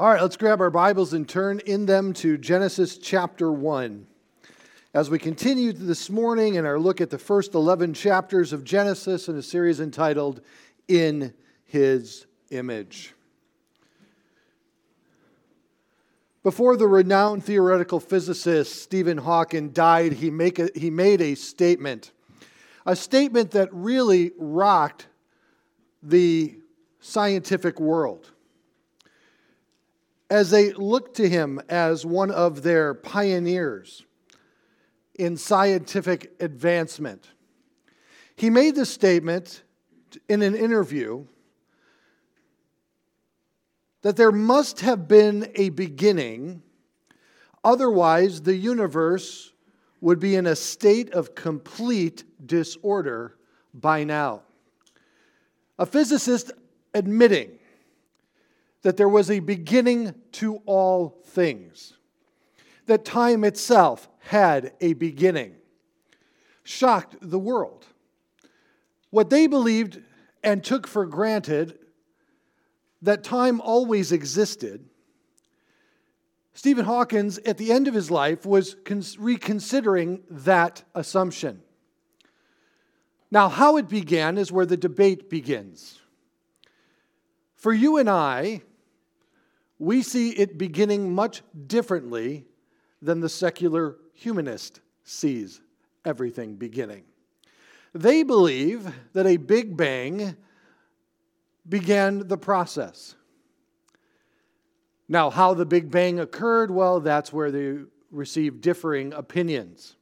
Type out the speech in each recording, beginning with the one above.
All right, let's grab our Bibles and turn in them to Genesis chapter 1. As we continue this morning in our look at the first 11 chapters of Genesis in a series entitled In His Image. Before the renowned theoretical physicist Stephen Hawking died, he, make a, he made a statement, a statement that really rocked the scientific world as they looked to him as one of their pioneers in scientific advancement. He made this statement in an interview that there must have been a beginning, otherwise, the universe would be in a state of complete disorder by now. A physicist admitting that there was a beginning to all things, that time itself had a beginning, shocked the world. What they believed and took for granted that time always existed, Stephen Hawkins, at the end of his life, was reconsidering that assumption. Now, how it began is where the debate begins. For you and I, we see it beginning much differently than the secular humanist sees everything beginning. They believe that a Big Bang began the process. Now, how the Big Bang occurred, well, that's where they receive differing opinions.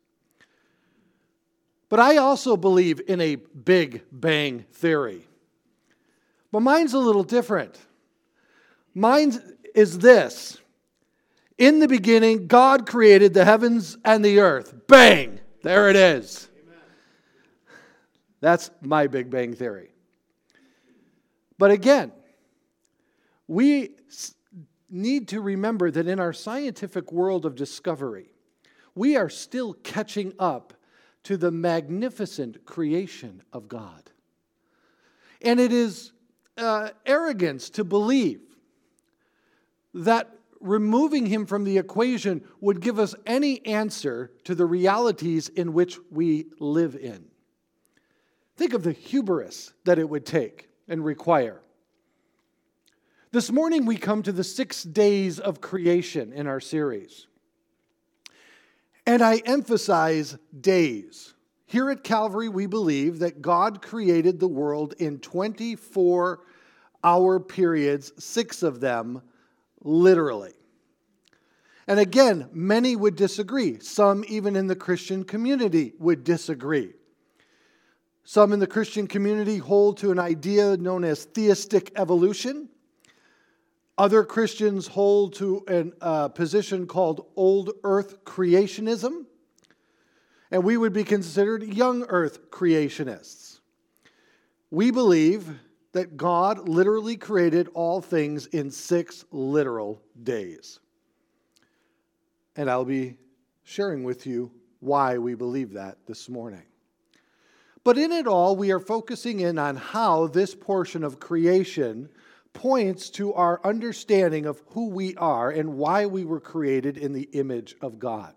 But I also believe in a Big Bang theory. But mine's a little different. Mine is this In the beginning, God created the heavens and the earth. Bang! There it is. That's my Big Bang theory. But again, we need to remember that in our scientific world of discovery, we are still catching up to the magnificent creation of God. And it is uh, arrogance to believe that removing him from the equation would give us any answer to the realities in which we live in. Think of the hubris that it would take and require. This morning, we come to the six days of creation in our series. And I emphasize days. Here at Calvary, we believe that God created the world in 24 hour periods, six of them literally. And again, many would disagree. Some, even in the Christian community, would disagree. Some in the Christian community hold to an idea known as theistic evolution. Other Christians hold to a uh, position called old earth creationism. And we would be considered young earth creationists. We believe that God literally created all things in six literal days. And I'll be sharing with you why we believe that this morning. But in it all, we are focusing in on how this portion of creation points to our understanding of who we are and why we were created in the image of God.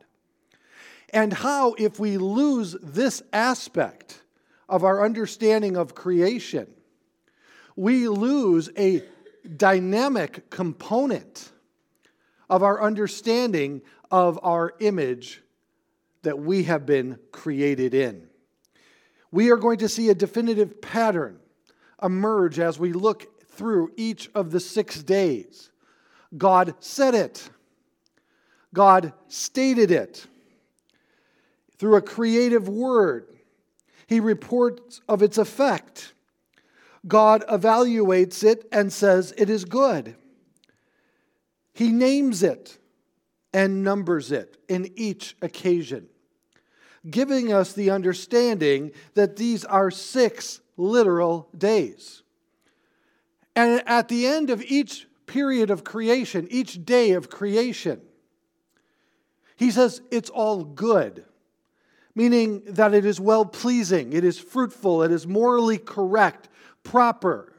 And how, if we lose this aspect of our understanding of creation, we lose a dynamic component of our understanding of our image that we have been created in. We are going to see a definitive pattern emerge as we look through each of the six days. God said it, God stated it through a creative word. He reports of its effect. God evaluates it and says it is good. He names it and numbers it in each occasion, giving us the understanding that these are six literal days. And at the end of each period of creation, each day of creation, he says it's all good, meaning that it is well pleasing, it is fruitful, it is morally correct, proper,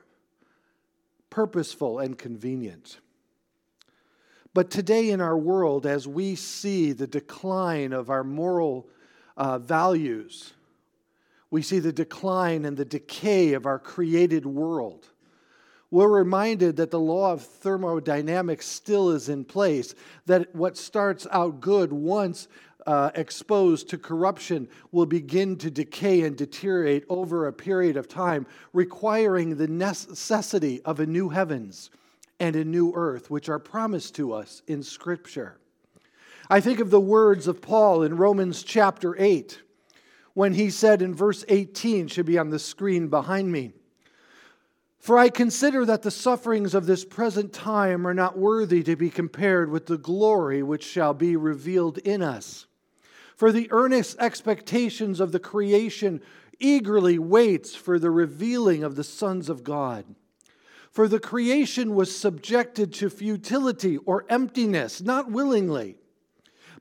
purposeful, and convenient. But today in our world, as we see the decline of our moral uh, values, we see the decline and the decay of our created world. We're reminded that the law of thermodynamics still is in place, that what starts out good once uh, exposed to corruption will begin to decay and deteriorate over a period of time, requiring the necessity of a new heavens and a new earth, which are promised to us in Scripture. I think of the words of Paul in Romans chapter 8 when he said in verse 18, should be on the screen behind me. For I consider that the sufferings of this present time are not worthy to be compared with the glory which shall be revealed in us. For the earnest expectations of the creation eagerly waits for the revealing of the sons of God. For the creation was subjected to futility or emptiness, not willingly,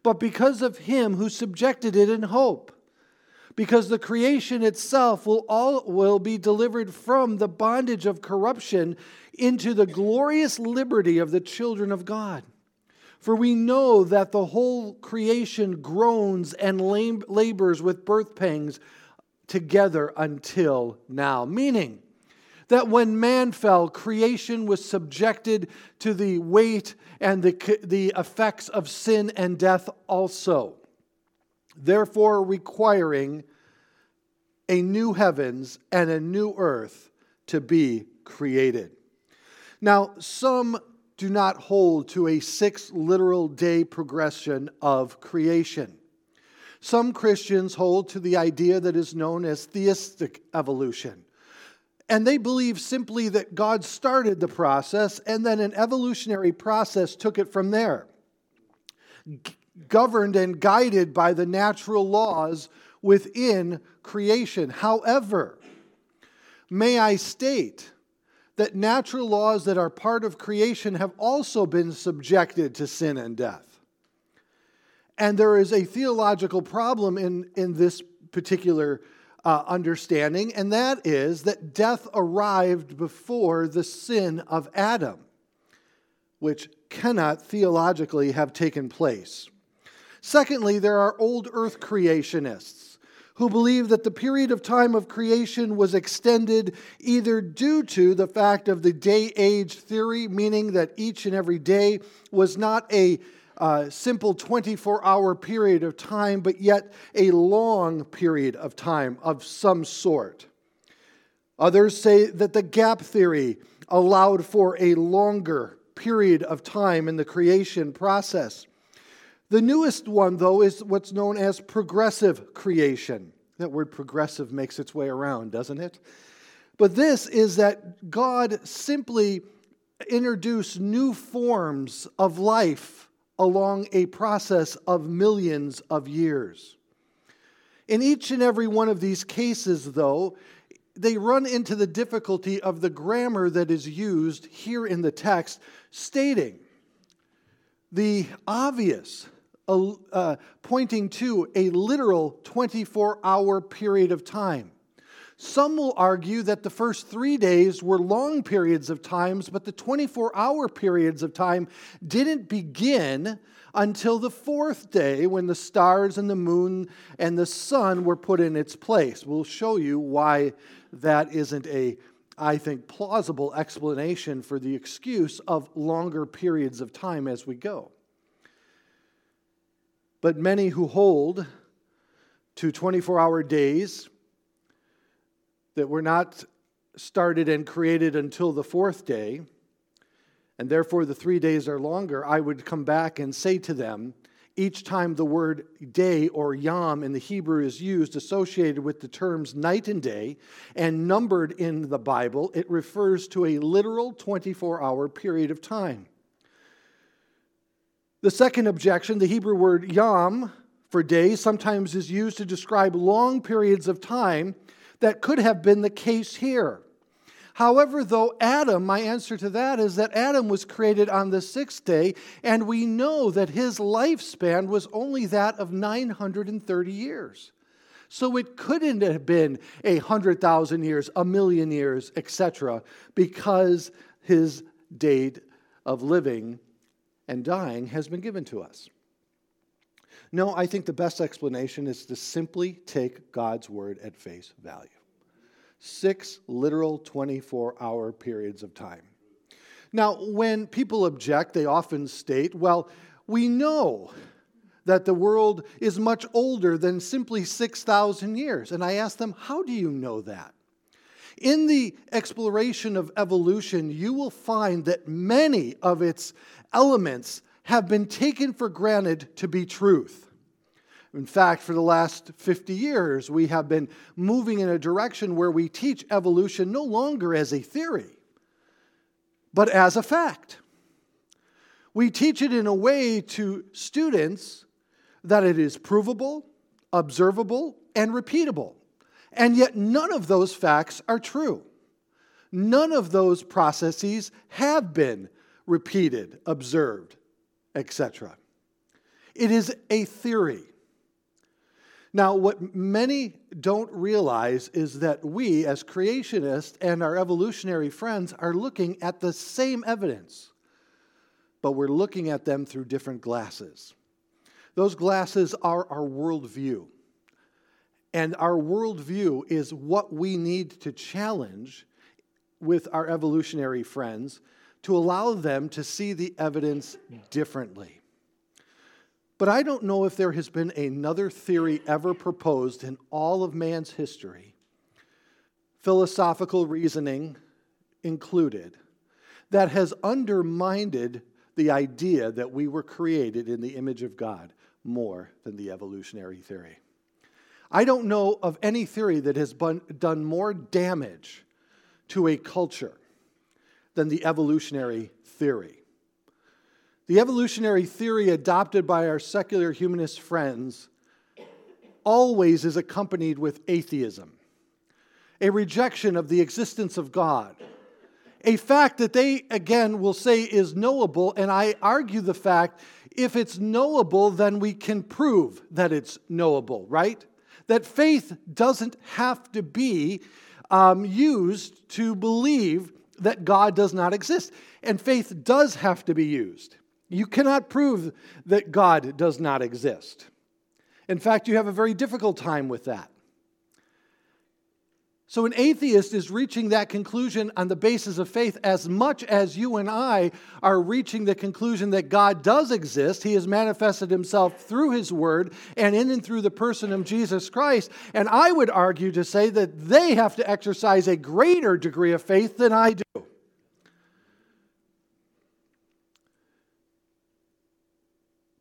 but because of him who subjected it in hope. Because the creation itself will all will be delivered from the bondage of corruption into the glorious liberty of the children of God. For we know that the whole creation groans and labors with birth pangs together until now. Meaning, that when man fell, creation was subjected to the weight and the, the effects of sin and death also, therefore requiring a new heavens and a new earth to be created. Now, some do not hold to a six literal day progression of creation. Some Christians hold to the idea that is known as theistic evolution and they believe simply that God started the process and then an evolutionary process took it from there. G- governed and guided by the natural laws within creation. However, may I state that natural laws that are part of creation have also been subjected to sin and death. And there is a theological problem in, in this particular uh, understanding, and that is that death arrived before the sin of Adam, which cannot theologically have taken place. Secondly, there are old earth creationists who believe that the period of time of creation was extended either due to the fact of the day age theory, meaning that each and every day was not a uh, simple 24 hour period of time, but yet a long period of time of some sort. Others say that the gap theory allowed for a longer period of time in the creation process. The newest one, though, is what's known as progressive creation. That word progressive makes its way around, doesn't it? But this is that God simply introduced new forms of life along a process of millions of years. In each and every one of these cases, though, they run into the difficulty of the grammar that is used here in the text, stating the obvious, uh, pointing to a literal 24 hour period of time. Some will argue that the first three days were long periods of times, but the 24 hour periods of time didn't begin until the fourth day when the stars and the moon and the sun were put in its place. We'll show you why that isn't a, I think, plausible explanation for the excuse of longer periods of time as we go. But many who hold to 24 hour days that were not started and created until the fourth day, and therefore the three days are longer, I would come back and say to them, each time the word day or yom in the Hebrew is used associated with the terms night and day and numbered in the Bible, it refers to a literal 24 hour period of time. The second objection, the Hebrew word yom for day, sometimes is used to describe long periods of time that could have been the case here. However, though Adam, my answer to that is that Adam was created on the sixth day, and we know that his lifespan was only that of 930 years. So it couldn't have been a hundred thousand years, a million years, etc., because his date of living and dying has been given to us. No, I think the best explanation is to simply take God's word at face value. Six literal 24 hour periods of time. Now, when people object, they often state, well, we know that the world is much older than simply 6,000 years. And I ask them, how do you know that? In the exploration of evolution, you will find that many of its elements have been taken for granted to be truth. In fact, for the last 50 years, we have been moving in a direction where we teach evolution no longer as a theory, but as a fact. We teach it in a way to students that it is provable, observable, and repeatable. And yet, none of those facts are true. None of those processes have been repeated, observed, etc. It is a theory. Now, what many don't realize is that we, as creationists and our evolutionary friends, are looking at the same evidence, but we're looking at them through different glasses. Those glasses are our worldview. And our worldview is what we need to challenge with our evolutionary friends to allow them to see the evidence differently. But I don't know if there has been another theory ever proposed in all of man's history, philosophical reasoning included, that has undermined the idea that we were created in the image of God more than the evolutionary theory. I don't know of any theory that has done more damage to a culture than the evolutionary theory. The evolutionary theory adopted by our secular humanist friends always is accompanied with atheism, a rejection of the existence of God, a fact that they, again, will say is knowable, and I argue the fact if it's knowable, then we can prove that it's knowable, right? That faith doesn't have to be um, used to believe that God does not exist. And faith does have to be used. You cannot prove that God does not exist. In fact, you have a very difficult time with that. So, an atheist is reaching that conclusion on the basis of faith as much as you and I are reaching the conclusion that God does exist. He has manifested himself through his word and in and through the person of Jesus Christ. And I would argue to say that they have to exercise a greater degree of faith than I do.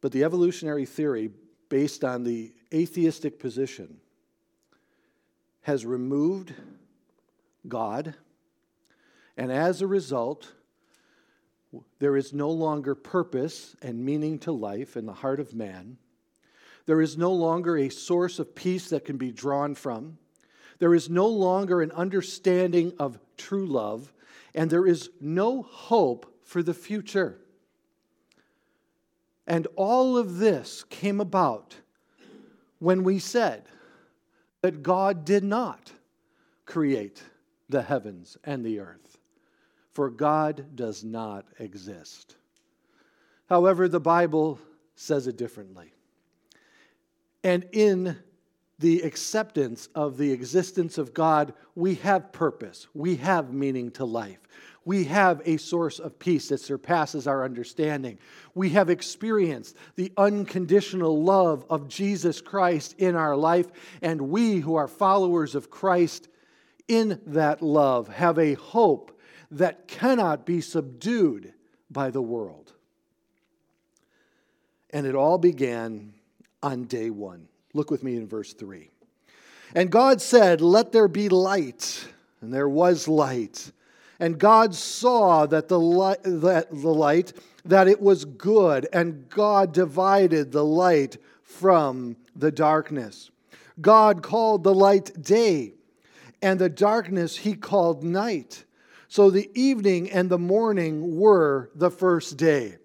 But the evolutionary theory, based on the atheistic position, has removed God, and as a result, there is no longer purpose and meaning to life in the heart of man. There is no longer a source of peace that can be drawn from. There is no longer an understanding of true love, and there is no hope for the future. And all of this came about when we said, that God did not create the heavens and the earth, for God does not exist. However, the Bible says it differently. And in the acceptance of the existence of God, we have purpose, we have meaning to life. We have a source of peace that surpasses our understanding. We have experienced the unconditional love of Jesus Christ in our life, and we who are followers of Christ in that love have a hope that cannot be subdued by the world. And it all began on day one. Look with me in verse 3. And God said, Let there be light. And there was light. And God saw that the light, that the light that it was good, and God divided the light from the darkness. God called the light day, and the darkness he called night. So the evening and the morning were the first day.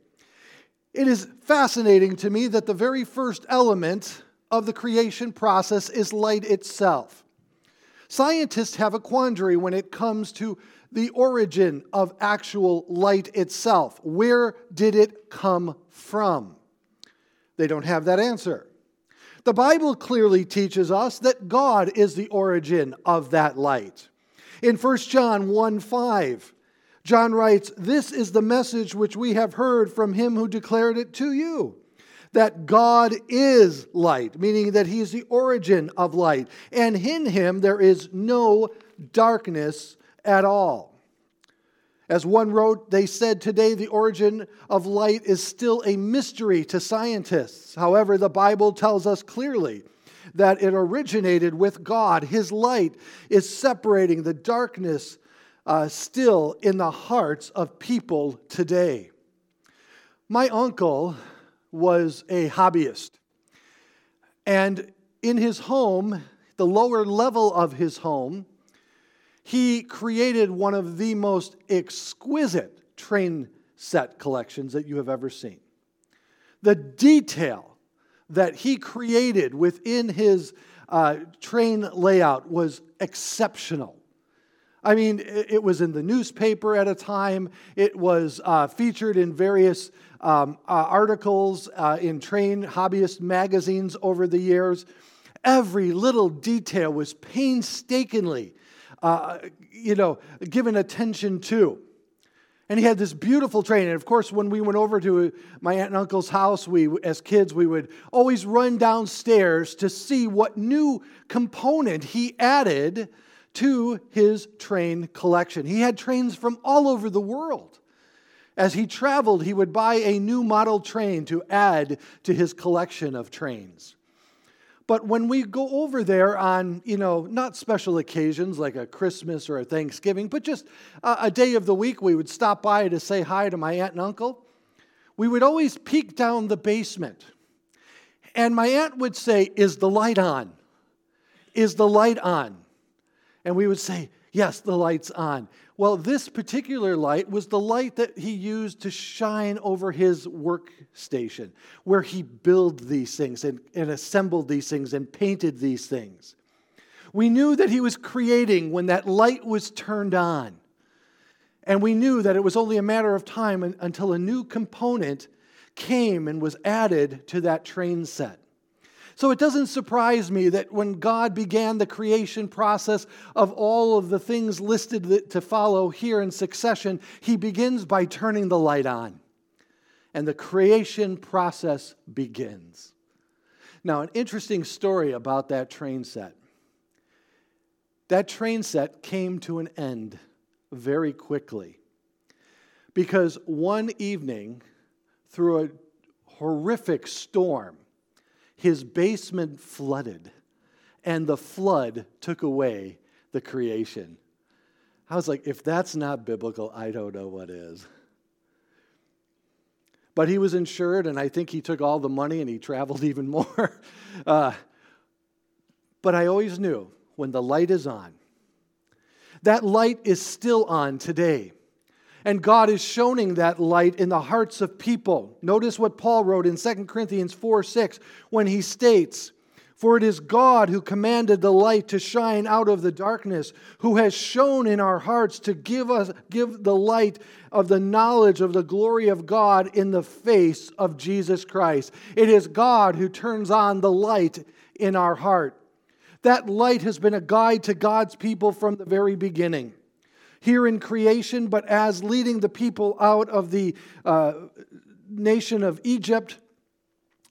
It is fascinating to me that the very first element of the creation process is light itself. Scientists have a quandary when it comes to the origin of actual light itself? Where did it come from? They don't have that answer. The Bible clearly teaches us that God is the origin of that light. In 1 John 1 5, John writes, This is the message which we have heard from him who declared it to you that God is light, meaning that he is the origin of light, and in him there is no darkness at all. As one wrote, they said today the origin of light is still a mystery to scientists. However, the Bible tells us clearly that it originated with God. His light is separating the darkness uh, still in the hearts of people today. My uncle was a hobbyist, and in his home, the lower level of his home, he created one of the most exquisite train set collections that you have ever seen. The detail that he created within his uh, train layout was exceptional. I mean, it was in the newspaper at a time. It was uh, featured in various um, uh, articles uh, in train hobbyist magazines over the years. Every little detail was painstakingly uh, you know, given attention to. And he had this beautiful train. And of course, when we went over to my aunt and uncle's house, we, as kids, we would always run downstairs to see what new component he added to his train collection. He had trains from all over the world. As he traveled, he would buy a new model train to add to his collection of trains. But when we go over there on, you know, not special occasions like a Christmas or a Thanksgiving, but just a, a, day of the week, we would stop by to say hi to my aunt and uncle. We would always peek down the basement. And my aunt would say, Is the light on? Is the light on? And we would say, Yes, the light's on. Well, this particular light was the light that he used to shine over his workstation, where he built these things and, and assembled these things and painted these things. We knew that he was creating when that light was turned on. And we knew that it was only a matter of time until a new component came and was added to that train set. So it doesn't surprise me that when God began the creation process of all of the things listed to follow here in succession, he begins by turning the light on. And the creation process begins. Now, an interesting story about that train set. That train set came to an end very quickly because one evening, through a horrific storm, his basement flooded, and the flood took away the creation. I was like, if that's not biblical, I don't know what is. But he was insured, and I think he took all the money and he traveled even more. Uh, but I always knew when the light is on, that light is still on today. And God is shining that light in the hearts of people. Notice what Paul wrote in 2 Corinthians 4 6 when he states, For it is God who commanded the light to shine out of the darkness, who has shone in our hearts to give us give the light of the knowledge of the glory of God in the face of Jesus Christ. It is God who turns on the light in our heart. That light has been a guide to God's people from the very beginning here in creation, but as leading the people out of the uh, nation of Egypt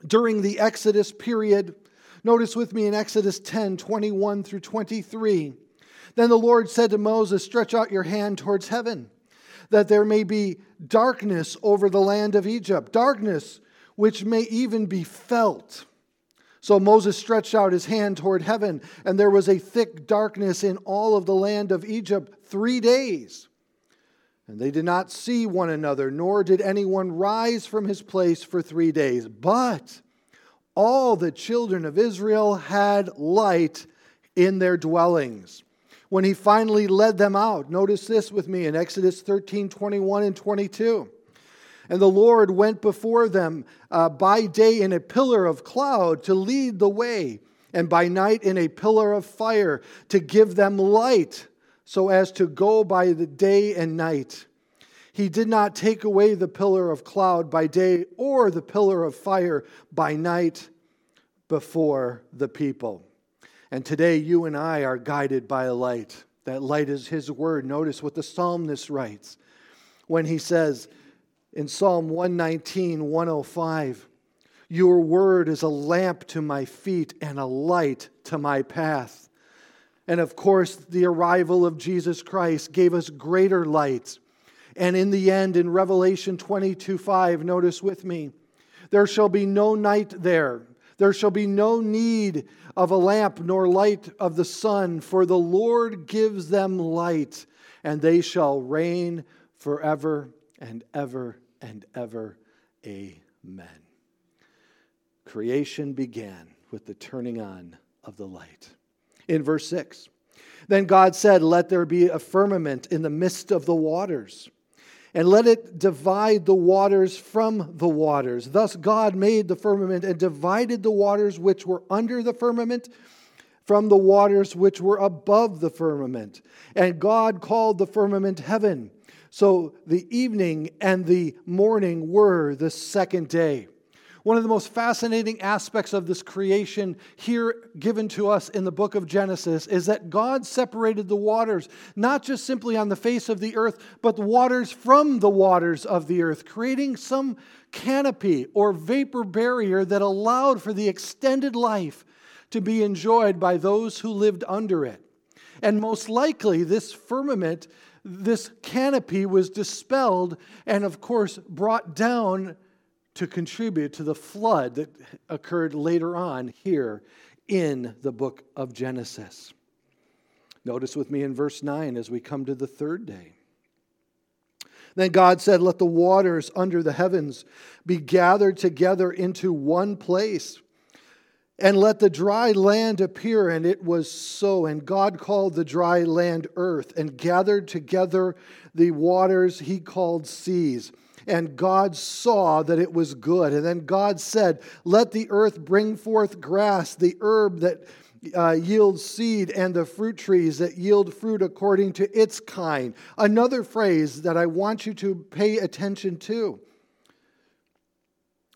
during the Exodus period. Notice with me in Exodus 10 21 through 23. Then the Lord said to Moses, Stretch out your hand towards heaven, that there may be darkness over the land of Egypt, darkness which may even be felt. So Moses stretched out his hand toward heaven, and there was a thick darkness in all of the land of Egypt three days. And they did not see one another, nor did anyone rise from his place for three days. But all the children of Israel had light in their dwellings. When he finally led them out, notice this with me in Exodus 13 21 and 22. And the Lord went before them uh, by day in a pillar of cloud to lead the way, and by night in a pillar of fire to give them light, so as to go by the day and night. He did not take away the pillar of cloud by day or the pillar of fire by night before the people. And today you and I are guided by a light. That light is His word. Notice what the psalmist writes when he says in Psalm 119, 105, Your word is a lamp to my feet and a light to my path. And of course, the arrival of Jesus Christ gave us greater light. And in the end, in Revelation 22 5, notice with me, there shall be no night there. There shall be no need of a lamp nor light of the sun, for the Lord gives them light, and they shall reign forever and ever and ever. Amen. Creation began with the turning on of the light. In verse 6, then God said, Let there be a firmament in the midst of the waters and let it divide the waters from the waters. Thus, God made the firmament and divided the waters which were under the firmament from the waters which were above the firmament. And God called the firmament heaven. So the evening and the morning were the second day. One of the most fascinating aspects of this creation here given to us in the book of Genesis is that God separated the waters, not just simply on the face of the earth, but the waters from the waters of the earth, creating some canopy or vapor barrier that allowed for the extended life to be enjoyed by those who lived under it. And most likely, this firmament, this canopy was dispelled and, of course, brought down to contribute to the flood that occurred later on here in the book of Genesis. Notice with me in verse 9 as we come to the third day. Then God said, Let the waters under the heavens be gathered together into one place, and let the dry land appear. And it was so. And God called the dry land earth, and gathered together the waters he called seas. And God saw that it was good. And then God said, Let the earth bring forth grass, the herb that uh, yields seed, and the fruit trees that yield fruit according to its kind. Another phrase that I want you to pay attention to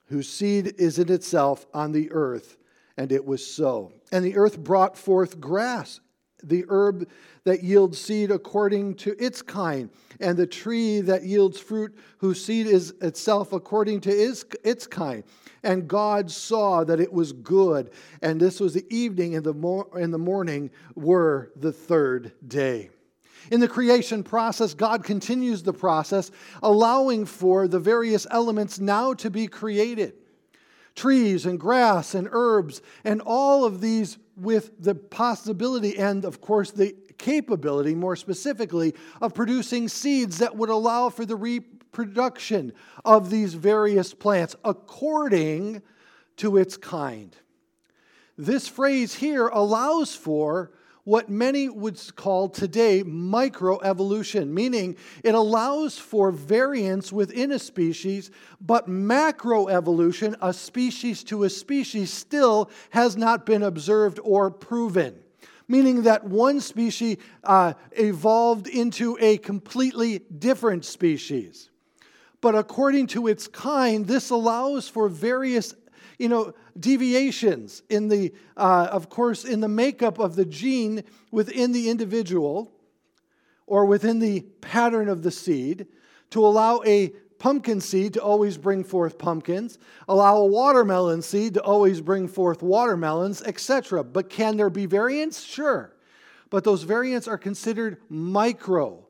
whose seed is in itself on the earth. And it was so. And the earth brought forth grass the herb that yields seed according to its kind, and the tree that yields fruit whose seed is itself according to its, kind. And God saw that it was good, and this was the evening and the, mo- and the morning were the third day. In the creation process, God continues the process, allowing for the various elements now to be created trees and grass and herbs, and all of these with the possibility and, of course, the capability, more specifically, of producing seeds that would allow for the reproduction of these various plants according to its kind. This phrase here allows for what many would call today microevolution, meaning it allows for variance within a species, but macroevolution, a species to a species, still has not been observed or proven. Meaning that one species uh, evolved into a completely different species. But according to its kind, this allows for various you know, deviations in the, uh, of course, in the makeup of the gene within the individual or within the pattern of the seed to allow a pumpkin seed to always bring forth pumpkins, allow a watermelon seed to always bring forth watermelons, etc. But can there be variants? Sure. But those variants are considered micro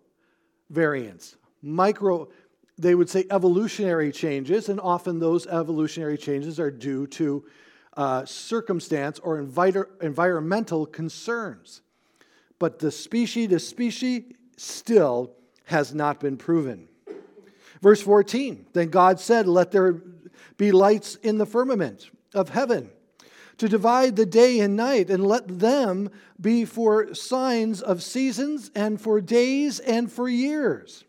variants. Micro they would say evolutionary changes, and often those evolutionary changes are due to uh, circumstance or environmental concerns. But the species to species still has not been proven. Verse 14 Then God said, Let there be lights in the firmament of heaven to divide the day and night, and let them be for signs of seasons and for days and for years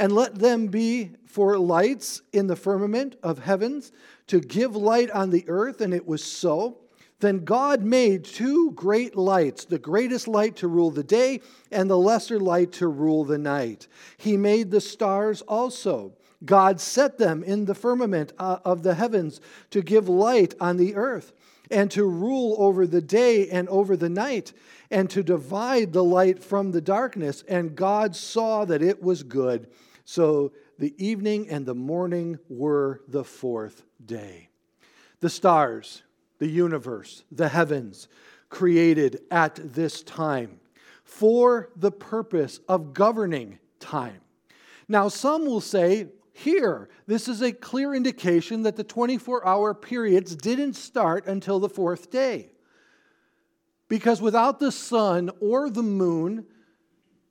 and let them be for lights in the firmament of heavens to give light on the earth. And it was so. Then God made two great lights, the greatest light to rule the day and the lesser light to rule the night. He made the stars also. God set them in the firmament uh, of the heavens to give light on the earth and to rule over the day and over the night and to divide the light from the darkness. And God saw that it was good. So the evening and the morning were the fourth day. The stars, the universe, the heavens, created at this time for the purpose of governing time. Now, some will say, here, this is a clear indication that the 24 hour periods didn't start until the fourth day. Because without the sun or the moon,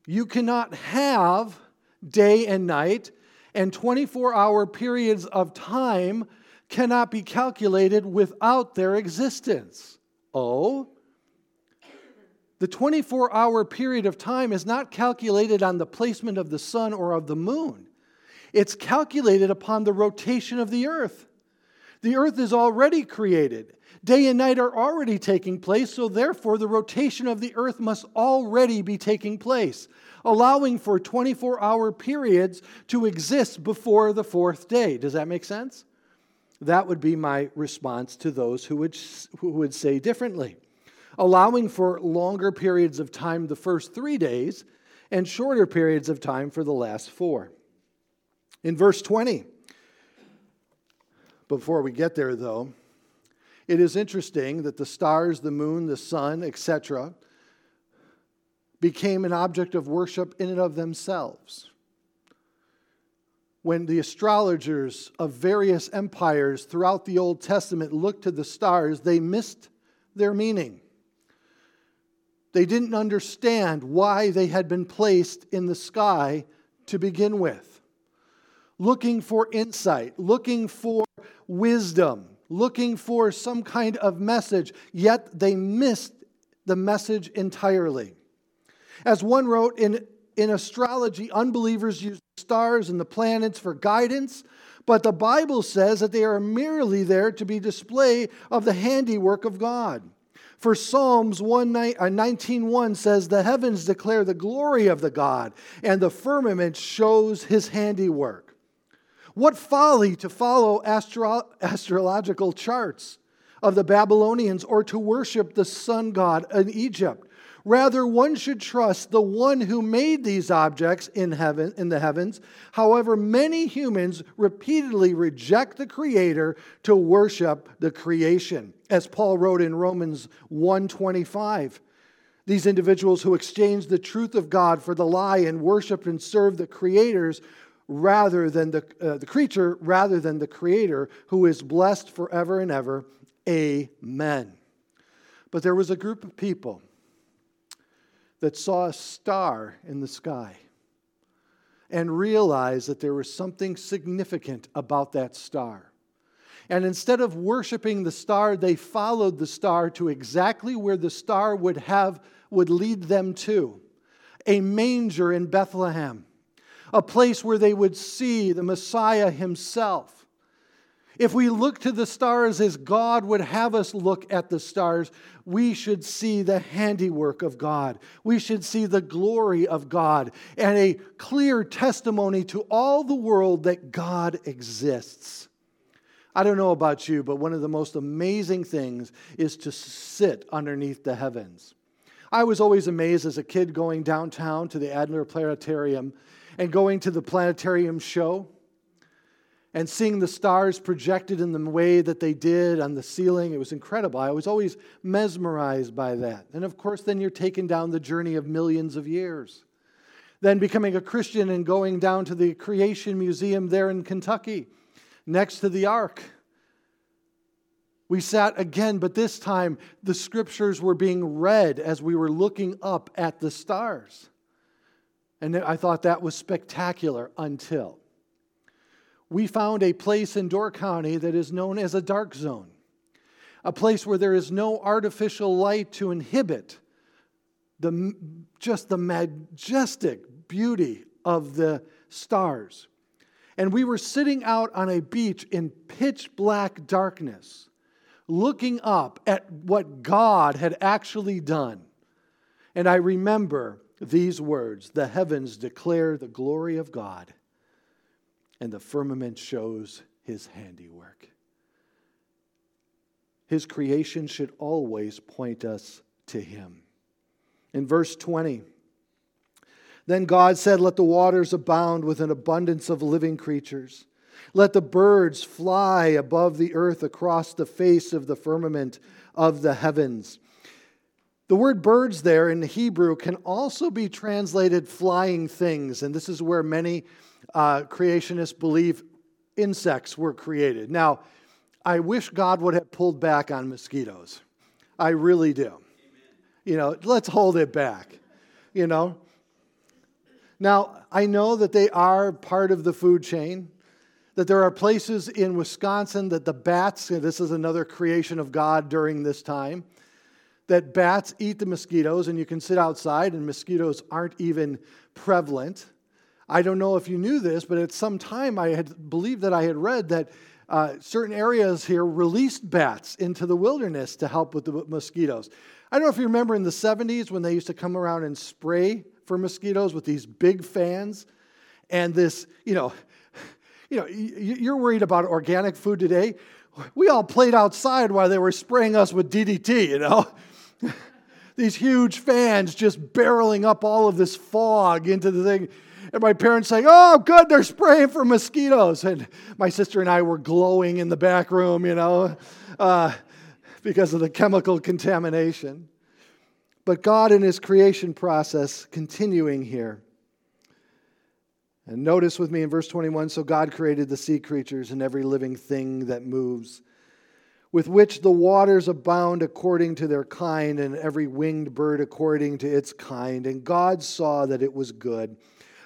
you cannot have day and night, and 24 hour periods of time cannot be calculated without their existence. Oh, the 24 hour period of time is not calculated on the placement of the sun or of the moon. It's calculated upon the rotation of the earth. The earth is already created. Day and night are already taking place, so therefore the rotation of the earth must already be taking place, allowing for 24 hour periods to exist before the fourth day. Does that make sense? That would be my response to those who would, who would say differently. Allowing for longer periods of time the first three days and shorter periods of time for the last four. In verse 20, before we get there though, it is interesting that the stars, the moon, the sun, etc., became an object of worship in and of themselves when the astrologers of various empires throughout the Old Testament looked to the stars, they missed their meaning. They didn't understand why they had been placed in the sky to begin with. Looking for insight, looking for wisdom, looking for some kind of message, yet they missed the message entirely. As one wrote, in, in astrology, unbelievers use stars and the planets for guidance, but the Bible says that they are merely there to be display of the handiwork of God. For Psalms 19:1 uh, says the heavens declare the glory of the God and the firmament shows his handiwork. What folly to follow astro- astrological charts of the Babylonians or to worship the sun god in Egypt. Rather, one should trust the one who made these objects in heaven in the heavens. However, many humans repeatedly reject the creator to worship the creation. As Paul wrote in Romans 1:25, these individuals who exchange the truth of God for the lie and worship and serve the creators rather than the, uh, the creature rather than the creator who is blessed forever and ever. Amen. But there was a group of people that saw a star in the sky and realized that there was something significant about that star. And instead of worshiping the star, they followed the star to exactly where the star would have would lead them to. A manger in Bethlehem, a place where they would see the Messiah himself. If we look to the stars as God would have us look at the stars, we should see the handiwork of God. We should see the glory of God and a clear testimony to all the world that God exists. I don't know about you, but one of the most amazing things is to sit underneath the heavens. I was always amazed as a kid going downtown to the Adler Planetarium and going to the planetarium show and seeing the stars projected in the way that they did on the ceiling, it was incredible. I was always mesmerized by that. And of course, then you're taken down the journey of millions of years. Then becoming a Christian and going down to the Creation Museum there in Kentucky, next to the Ark. We sat again, but this time the scriptures were being read as we were looking up at the stars. And I thought that was spectacular until we found a place in Door County that is known as a dark zone, a place where there is no artificial light to inhibit the, just the majestic beauty of the stars. And we were sitting out on a beach in pitch black darkness, looking up at what God had actually done. And I remember these words The heavens declare the glory of God, and the firmament shows his handiwork. His creation should always point us to him. In verse 20, then God said, Let the waters abound with an abundance of living creatures. Let the birds fly above the earth across the face of the firmament of the heavens. The word birds there in the Hebrew can also be translated flying things, and this is where many uh, creationists believe insects were created. Now, I wish God would have pulled back on mosquitoes. I really do. Amen. You know, let's hold it back, you know. Now, I know that they are part of the food chain that there are places in Wisconsin that the bats, this is another creation of God during this time, that bats eat the mosquitoes, and you can sit outside and mosquitoes aren't even prevalent. I don't know if you knew this, but at some time I had believed that I had read that uh, certain areas here released bats into the wilderness to help with the mosquitoes. I don't know if you remember in the 70s when they used to come around and spray for mosquitoes with these big fans. And this, you know, you know, you're worried about organic food today. We all played outside while they were spraying us with DDT, you know? These huge fans just barreling up all of this fog into the thing. And my parents saying, Oh, good, they're spraying for mosquitoes. And my sister and I were glowing in the back room, you know, uh, because of the chemical contamination. But God, in His creation process, continuing here, and notice with me in verse 21 so God created the sea creatures and every living thing that moves, with which the waters abound according to their kind, and every winged bird according to its kind. And God saw that it was good.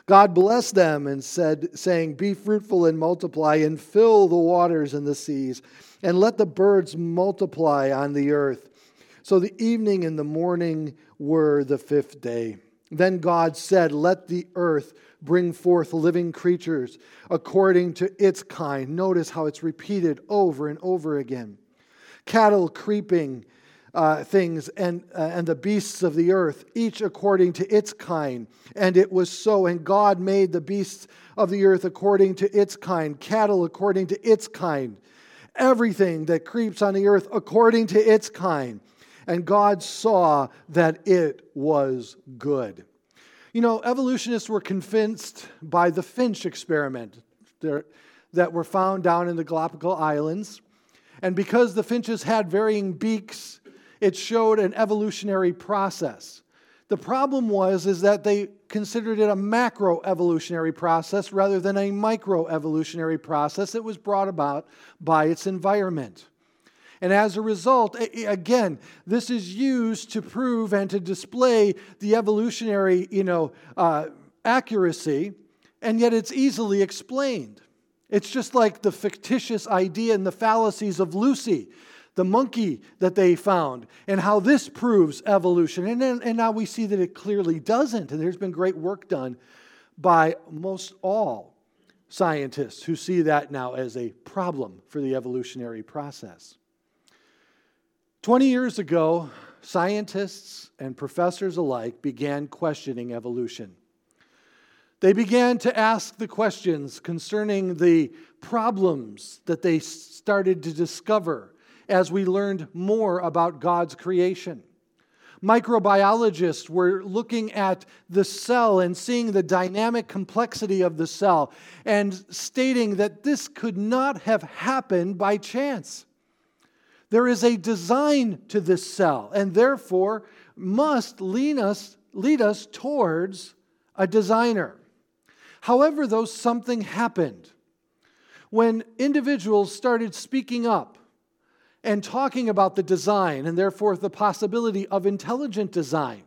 God blessed them and said, saying, Be fruitful and multiply, and fill the waters and the seas, and let the birds multiply on the earth. So the evening and the morning were the fifth day. Then God said, Let the earth bring forth living creatures according to its kind. Notice how it's repeated over and over again. Cattle, creeping uh, things, and, uh, and the beasts of the earth, each according to its kind. And it was so. And God made the beasts of the earth according to its kind, cattle according to its kind, everything that creeps on the earth according to its kind. And God saw that it was good. You know, evolutionists were convinced by the Finch experiment that were found down in the Galapagos Islands. And because the finches had varying beaks, it showed an evolutionary process. The problem was is that they considered it a macroevolutionary process rather than a microevolutionary process that was brought about by its environment. And as a result, again, this is used to prove and to display the evolutionary, you know, uh, accuracy, and yet it's easily explained. It's just like the fictitious idea and the fallacies of Lucy, the monkey that they found, and how this proves evolution. And, then, and now we see that it clearly doesn't. And there's been great work done by most all scientists who see that now as a problem for the evolutionary process. 20 years ago, scientists and professors alike began questioning evolution. They began to ask the questions concerning the problems that they started to discover as we learned more about God's creation. Microbiologists were looking at the cell and seeing the dynamic complexity of the cell and stating that this could not have happened by chance. There is a design to this cell, and therefore must lead us, lead us towards a designer. However, though, something happened. When individuals started speaking up and talking about the design and therefore the possibility of intelligent design,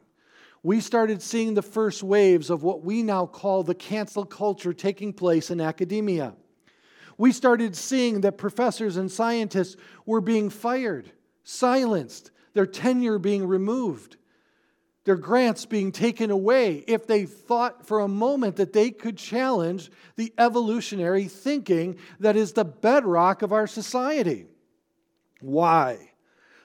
we started seeing the first waves of what we now call the cancel culture taking place in academia we started seeing that professors and scientists were being fired, silenced, their tenure being removed, their grants being taken away if they thought for a moment that they could challenge the evolutionary thinking that is the bedrock of our society. Why?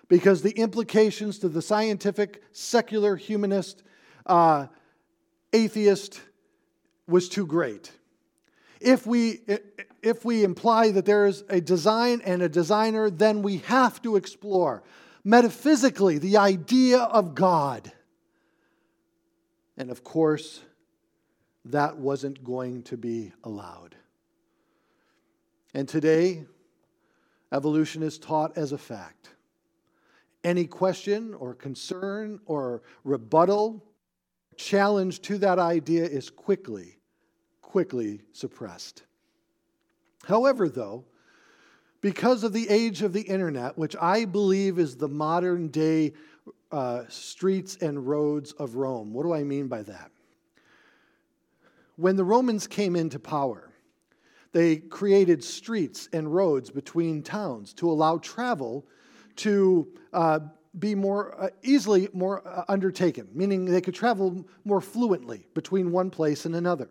Because the implications to the scientific, secular, humanist, uh, atheist was too great. If we, if we imply that there is a design and a designer, then we have to explore metaphysically the idea of God. And of course, that wasn't going to be allowed. And today, evolution is taught as a fact. Any question or concern or rebuttal, challenge to that idea is quickly, quickly suppressed. However, though, because of the age of the internet, which I believe is the modern day uh, streets and roads of Rome, what do I mean by that? When the Romans came into power, they created streets and roads between towns to allow travel to uh, be more uh, easily more uh, undertaken, meaning they could travel more fluently between one place and another.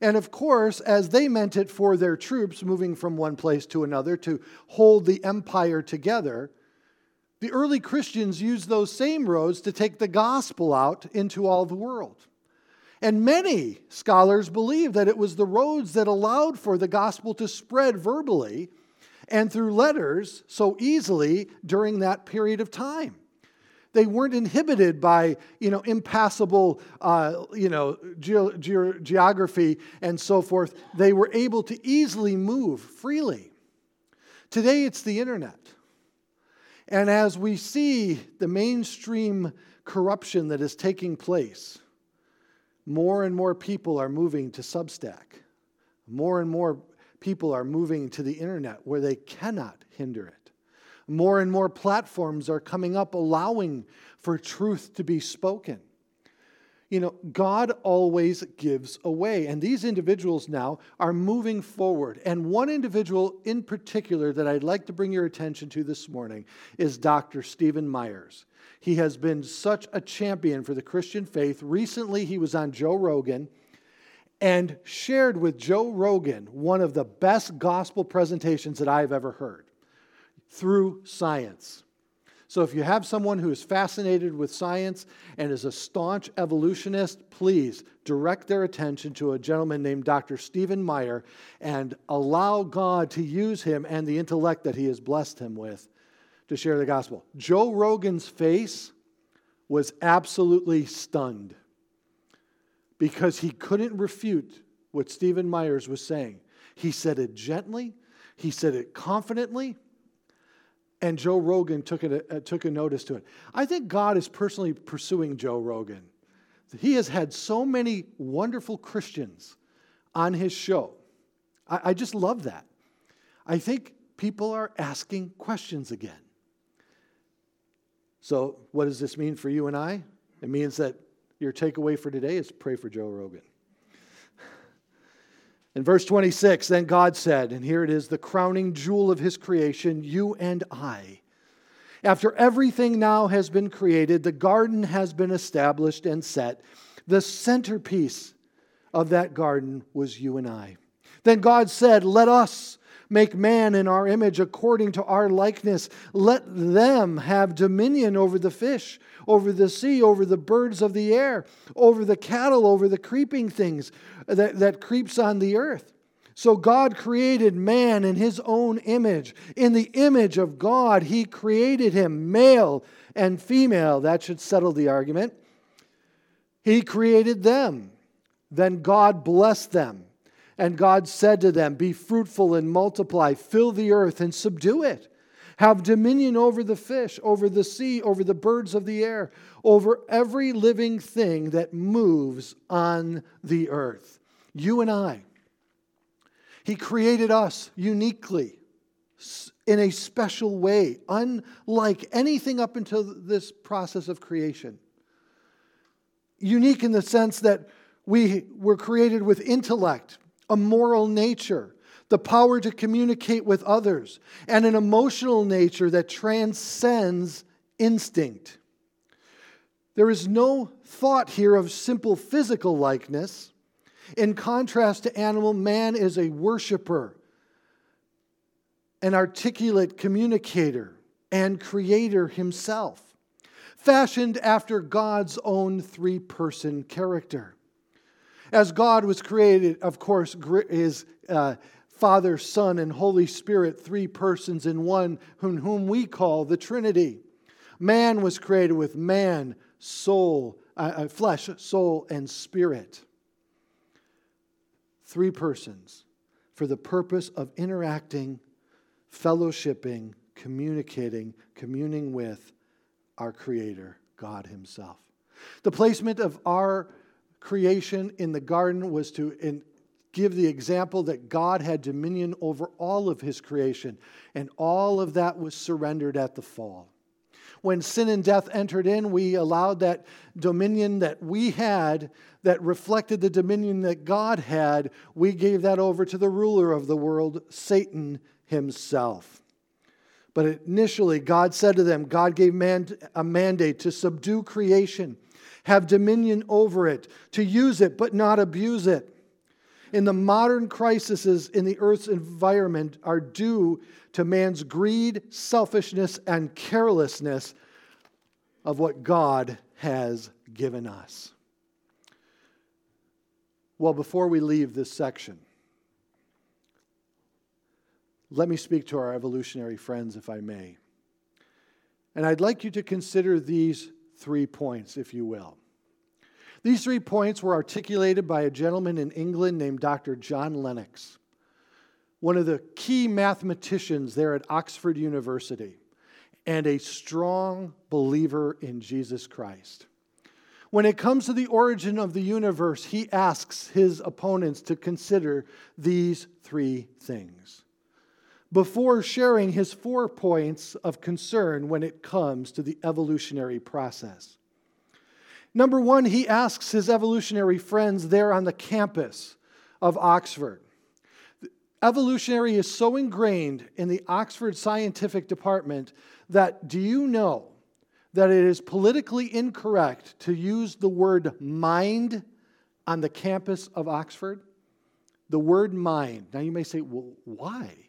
And of course, as they meant it for their troops moving from one place to another to hold the empire together, the early Christians used those same roads to take the gospel out into all the world. And many scholars believe that it was the roads that allowed for the gospel to spread verbally and through letters so easily during that period of time. They weren't inhibited by, you know, impassable, uh, you know, ge- ge- geography and so forth. They were able to easily move freely. Today, it's the internet. And as we see the mainstream corruption that is taking place, more and more people are moving to Substack. More and more people are moving to the internet where they cannot hinder it. More and more platforms are coming up allowing for truth to be spoken. You know, God always gives away. And these individuals now are moving forward. And one individual in particular that I'd like to bring your attention to this morning is Dr. Stephen Myers. He has been such a champion for the Christian faith. Recently, he was on Joe Rogan and shared with Joe Rogan one of the best gospel presentations that I've ever heard through science. So, if you have someone who is fascinated with science and is a staunch evolutionist, please direct their attention to a gentleman named Dr. Stephen Meyer and allow God to use him and the intellect that he has blessed him with to share the gospel. Joe Rogan's face was absolutely stunned because he couldn't refute what Stephen Myers was saying. He said it gently, he said it confidently, and Joe Rogan took, it, uh, took a notice to it. I think God is personally pursuing Joe Rogan. He has had so many wonderful Christians on his show. I, I just love that. I think people are asking questions again. So, what does this mean for you and I? It means that your takeaway for today is pray for Joe Rogan. In verse 26, then God said, and here it is, the crowning jewel of his creation, you and I. After everything now has been created, the garden has been established and set. The centerpiece of that garden was you and I. Then God said, Let us make man in our image according to our likeness. Let them have dominion over the fish, over the sea, over the birds of the air, over the cattle, over the creeping things that, that creeps on the earth. So God created man in his own image. In the image of God, he created him, male and female. That should settle the argument. He created them. Then God blessed them. And God said to them, Be fruitful and multiply, fill the earth and subdue it. Have dominion over the fish, over the sea, over the birds of the air, over every living thing that moves on the earth. You and I. He created us uniquely in a special way, unlike anything up until this process of creation. Unique in the sense that we were created with intellect, a moral nature, the power to communicate with others, and an emotional nature that transcends instinct. There is no thought here of simple physical likeness. In contrast to animal, man is a worshiper. an articulate communicator and creator himself, fashioned after God's own three person character. As God was created, of course, is uh, Father, Son, and Holy Spirit, three persons in one, whom we call the Trinity. Man was created with man, soul, uh, uh, flesh, soul, and spirit. Three persons for the purpose of interacting, fellowshipping, communicating, communing with our Creator, God Himself. The placement of our creation in the garden was to in, give the example that God had dominion over all of His creation, and all of that was surrendered at the fall. When sin and death entered in, we allowed that dominion that we had, that reflected the dominion that God had, we gave that over to the ruler of the world, Satan himself. But initially, God said to them, God gave man a mandate to subdue creation, have dominion over it, to use it but not abuse it. In the modern crises in the earth's environment are due to man's greed, selfishness, and carelessness of what God has given us. Well, before we leave this section, let me speak to our evolutionary friends, if I may. And I'd like you to consider these three points, if you will. These three points were articulated by a gentleman in England named Dr. John Lennox one of the key mathematicians there at Oxford University, and a strong believer in Jesus Christ. When it comes to the origin of the universe, he asks his opponents to consider these three things before sharing his four points of concern when it comes to the evolutionary process. Number one, he asks his evolutionary friends there on the campus of Oxford Evolutionary is so ingrained in the Oxford Scientific Department that do you know that it is politically incorrect to use the word mind on the campus of Oxford? The word mind. Now you may say, well, why?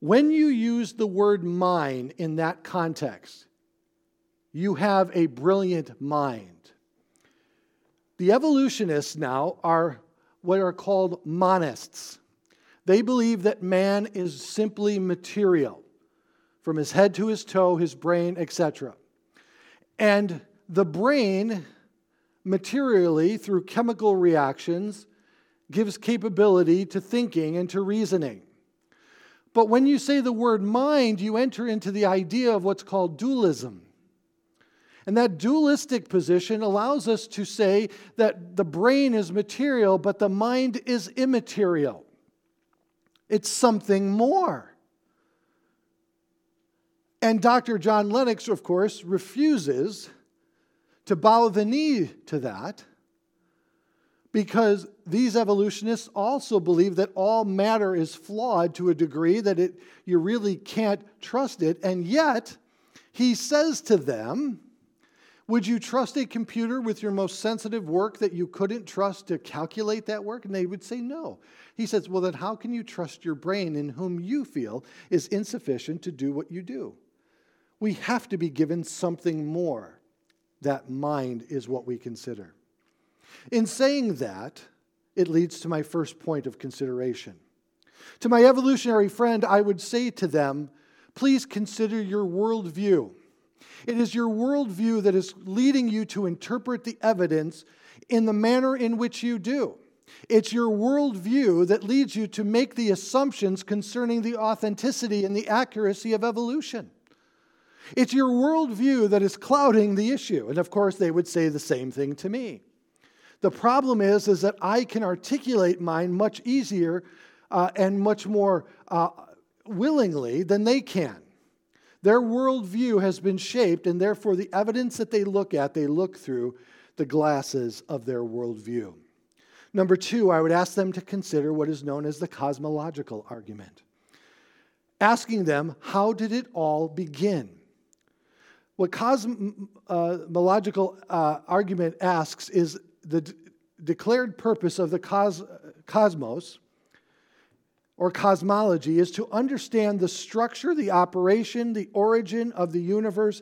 When you use the word mind in that context, you have a brilliant mind. The evolutionists now are what are called monists. They believe that man is simply material, from his head to his toe, his brain, etc. And the brain, materially, through chemical reactions, gives capability to thinking and to reasoning. But when you say the word mind, you enter into the idea of what's called dualism. And that dualistic position allows us to say that the brain is material, but the mind is immaterial. It's something more. And Dr. John Lennox, of course, refuses to bow the knee to that because these evolutionists also believe that all matter is flawed to a degree that it, you really can't trust it. And yet, he says to them, would you trust a computer with your most sensitive work that you couldn't trust to calculate that work? And they would say no. He says, Well, then how can you trust your brain in whom you feel is insufficient to do what you do? We have to be given something more. That mind is what we consider. In saying that, it leads to my first point of consideration. To my evolutionary friend, I would say to them, please consider your worldview. It is your worldview that is leading you to interpret the evidence in the manner in which you do. It's your worldview that leads you to make the assumptions concerning the authenticity and the accuracy of evolution. It's your worldview that is clouding the issue. And of course, they would say the same thing to me. The problem is, is that I can articulate mine much easier uh, and much more uh, willingly than they can. Their worldview has been shaped, and therefore the evidence that they look at, they look through the glasses of their worldview. Number two, I would ask them to consider what is known as the cosmological argument. Asking them, how did it all begin? What cosmological uh, argument asks is the d- declared purpose of the cos- cosmos or cosmology is to understand the structure, the operation, the origin of the universe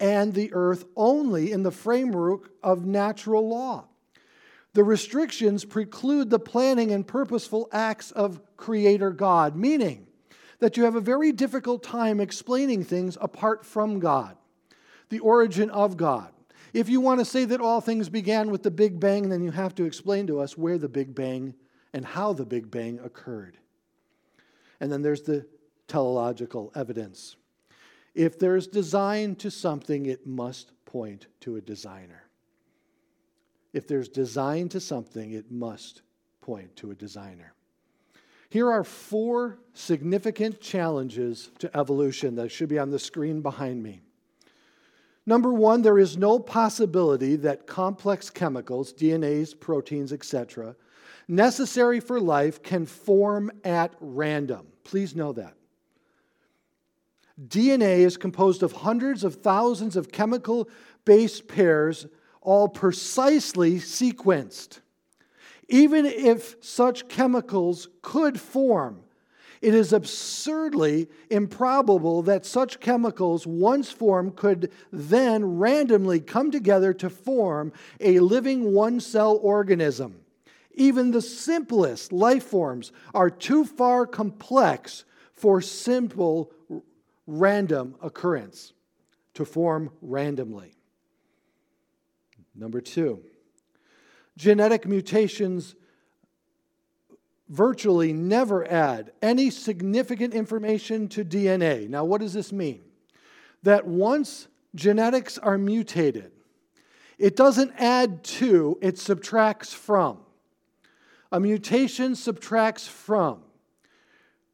and the earth only in the framework of natural law. The restrictions preclude the planning and purposeful acts of Creator God, meaning that you have a very difficult time explaining things apart from God, the origin of God. If you want to say that all things began with the Big Bang, then you have to explain to us where the Big Bang and how the Big Bang occurred. And then there's the teleological evidence. If there's design to something, it must point to a designer. If there's design to something, it must point to a designer. Here are four significant challenges to evolution that should be on the screen behind me. Number one, there is no possibility that complex chemicals, DNAs, proteins, etc., necessary for life can form at random. Please know that. DNA is composed of hundreds of thousands of chemical base pairs, all precisely sequenced. Even if such chemicals could form, it is absurdly improbable that such chemicals, once formed, could then randomly come together to form a living one cell organism. Even the simplest life forms are too far complex for simple random occurrence to form randomly. Number two, genetic mutations virtually never add any significant information to DNA. Now, what does this mean? That once genetics are mutated, it doesn't add to, it subtracts from. A mutation subtracts from.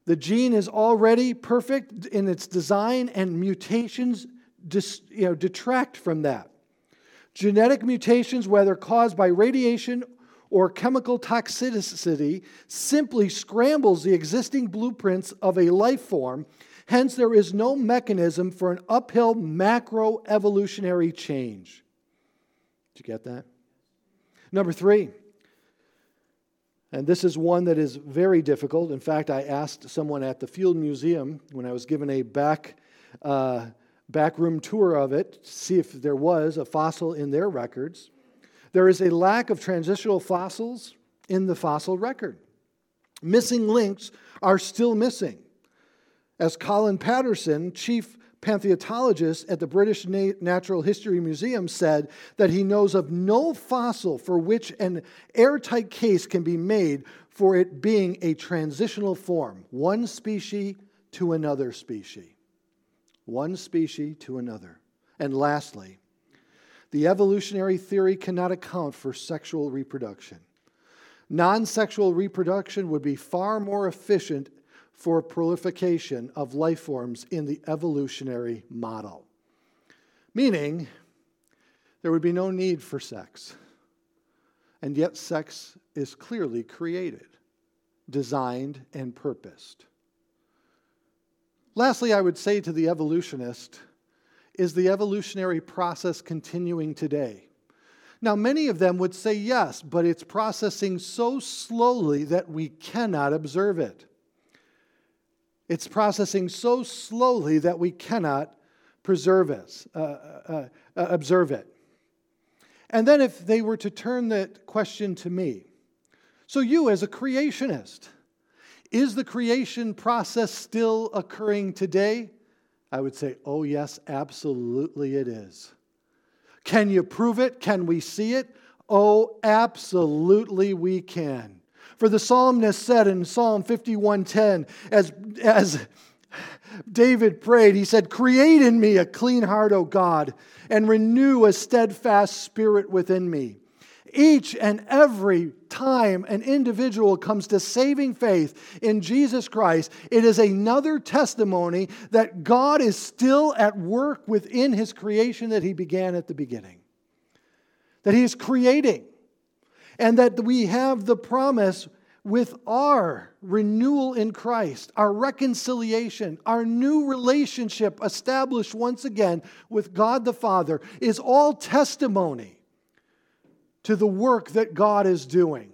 The gene is already perfect in its design, and mutations dis, you know, detract from that. Genetic mutations, whether caused by radiation or chemical toxicity, simply scrambles the existing blueprints of a life form. Hence, there is no mechanism for an uphill macroevolutionary change. Did you get that? Number three, and this is one that is very difficult. In fact, I asked someone at the Field Museum when I was given a back. Uh, backroom tour of it to see if there was a fossil in their records. There is a lack of transitional fossils in the fossil record. Missing links are still missing. As Colin Patterson, chief paleontologist at the British Natural History Museum, said that he knows of no fossil for which an airtight case can be made for it being a transitional form, one species to another species one species to another. And lastly, the evolutionary theory cannot account for sexual reproduction. Non sexual reproduction would be far more efficient for proliferation of life forms in the evolutionary model. Meaning, there would be no need for sex. And yet, sex is clearly created, designed, and purposed. Lastly, I would say to the evolutionist is the evolutionary process continuing today? Now, many of them would say yes, but it's processing so slowly that we cannot observe it. It's processing so slowly that we cannot preserve it, uh, uh, uh, observe it. And then, if they were to turn that question to me, so you as a creationist, is the creation process still occurring today? I would say, oh, yes, absolutely it is. Can you prove it? Can we see it? Oh, absolutely we can. For the psalmist said in Psalm 51:10, as, as David prayed, he said, Create in me a clean heart, O God, and renew a steadfast spirit within me. Each and every time an individual comes to saving faith in Jesus Christ, it is another testimony that God is still at work within his creation that he began at the beginning. That he is creating. And that we have the promise with our renewal in Christ, our reconciliation, our new relationship established once again with God the Father is all testimony to the work that God is doing.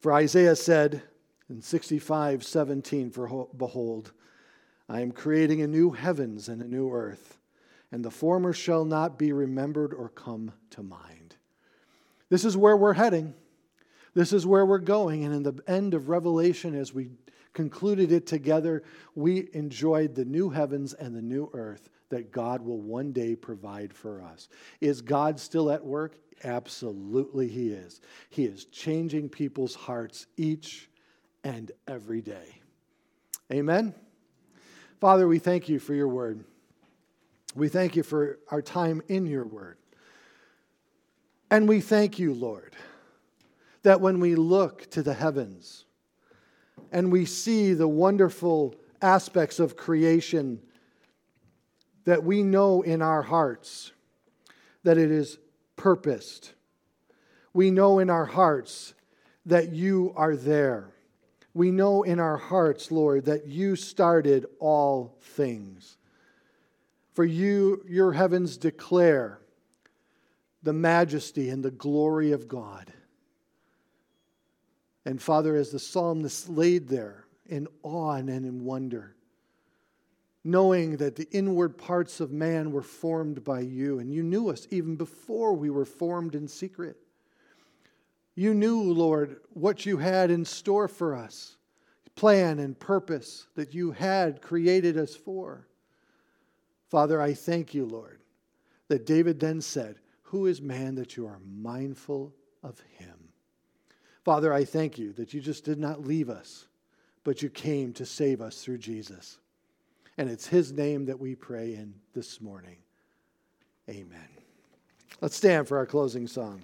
For Isaiah said, In 65 17, for behold, I am creating a new heavens and a new earth, and the former shall not be remembered or come to mind. This is where we're heading. This is where we're going. And in the end of Revelation, as we concluded it together, we enjoyed the new heavens and the new earth that God will one day provide for us. Is God still at work? Absolutely, He is. He is changing people's hearts each and every day. Amen. Father, we thank you for your word. We thank you for our time in your word. And we thank you, Lord, that when we look to the heavens and we see the wonderful aspects of creation, that we know in our hearts that it is purposed. We know in our hearts that you are there. We know in our hearts, Lord, that you started all things. For you, your heavens declare the majesty and the glory of God. And Father, as the psalmist laid there in awe and in wonder, knowing that the inward parts of man were formed by you, and you knew us even before we were formed in secret. You knew, Lord, what you had in store for us, plan and purpose that you had created us for. Father, I thank you, Lord, that David then said, Who is man that you are mindful of him? Father, I thank you that you just did not leave us, but you came to save us through Jesus. And it's his name that we pray in this morning. Amen. Let's stand for our closing song.